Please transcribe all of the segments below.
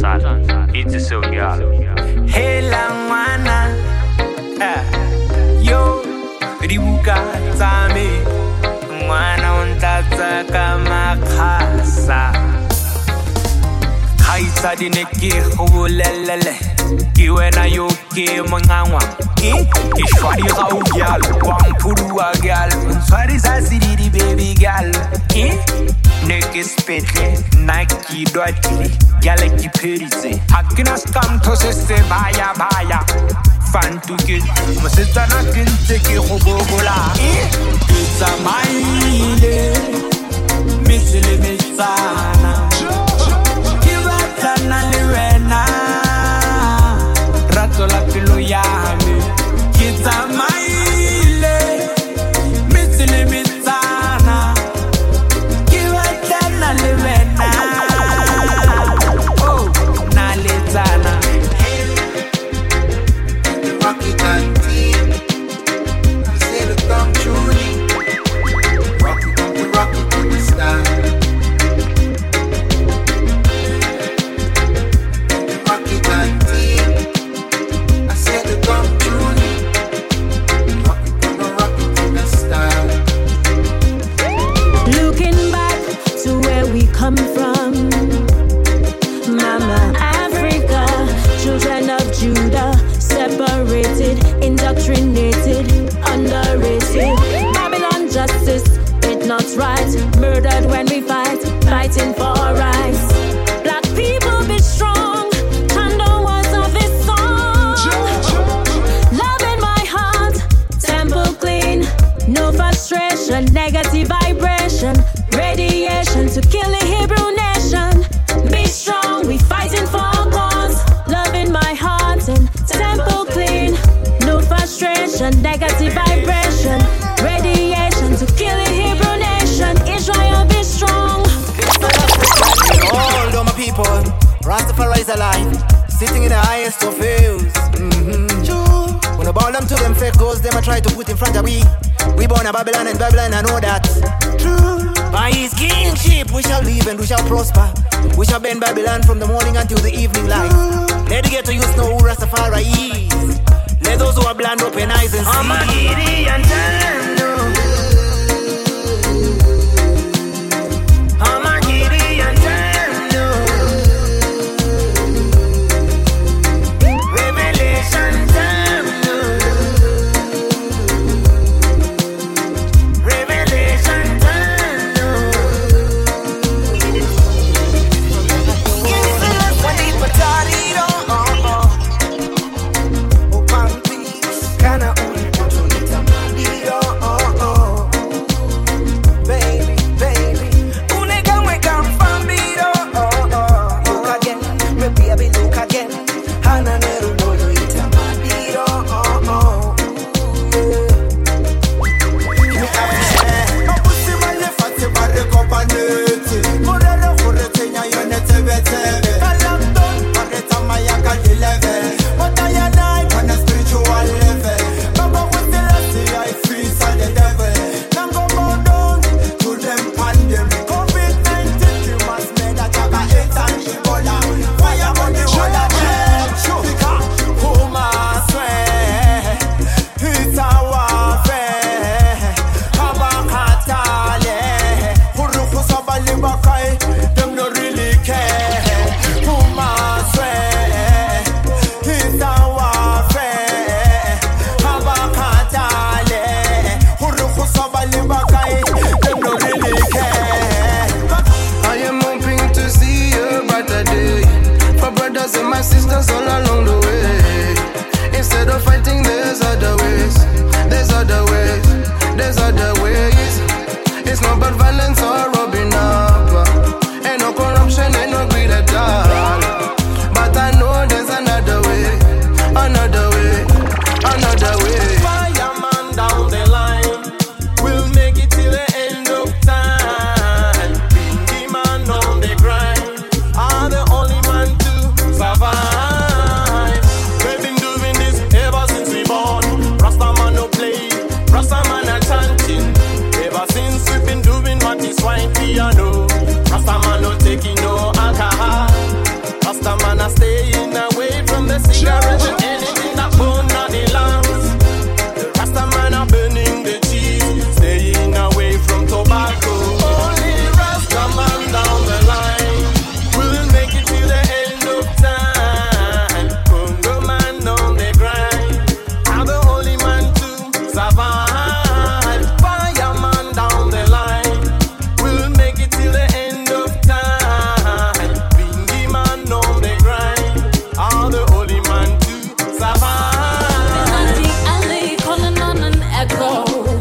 seo ke ala hela ngwana Eh, yo dibuka tsa me ngwana o ntlatsa ka makgasa kgaitsadi ne ke go bolelele ke wena yo ke mongangwa. Ke ke shwadi ga o gyal wangphudua gyal ntshwarisa sedidi baby gyal ke ne ke sepetle nna ke dwatile gyale ke pheditse ga ke na se se baya baya. Fantu ke mosetsana ke ntse ke go bobola frustration, negative vibration, radiation to kill the Hebrew nation. Israel, be strong. All of my people, Rastafari is alive, sitting in the highest of hills. Mm-hmm. When I bow them to them fake goals, them I try to put in front of we. We born a Babylon and Babylon, I know that. True. By his kingship, we shall live and we shall prosper. We shall bend Babylon from the morning until the evening light. Let the ghetto youth know who Rastafari is. Blind open eyes and see. I'm a giddy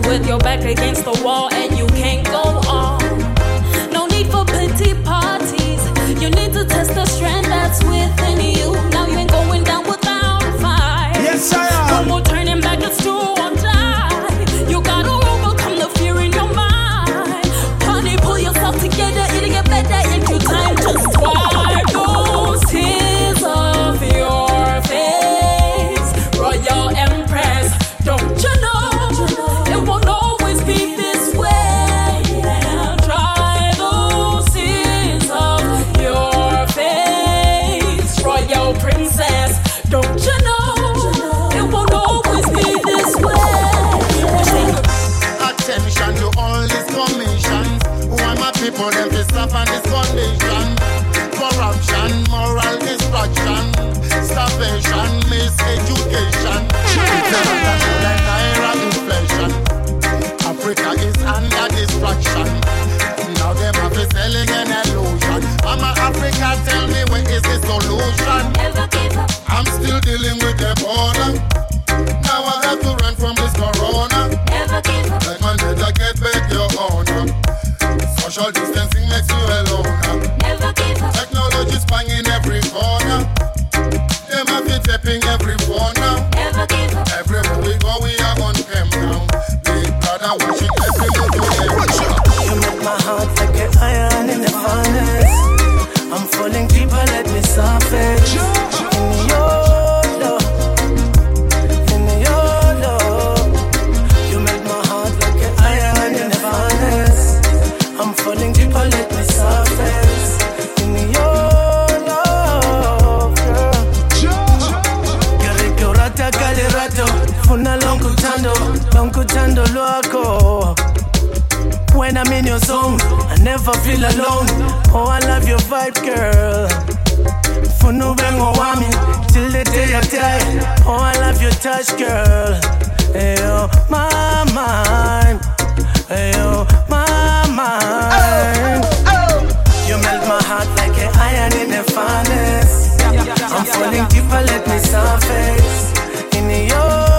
with your back against the wall and People them is suffer this condition. Corruption, moral destruction, starvation, miseducation. It's a wonderful and naira inflation. Africa is under destruction. Now them are selling and alone. social distancing makes you. When I'm in your zone, I never feel alone. Oh, I love your vibe, girl. Funa ube me till the day I die. Oh, I love your touch, girl. Eyo, my mind. Eyo, my mind. You melt my heart like an iron in a furnace. I'm falling deeper, let me surface. In your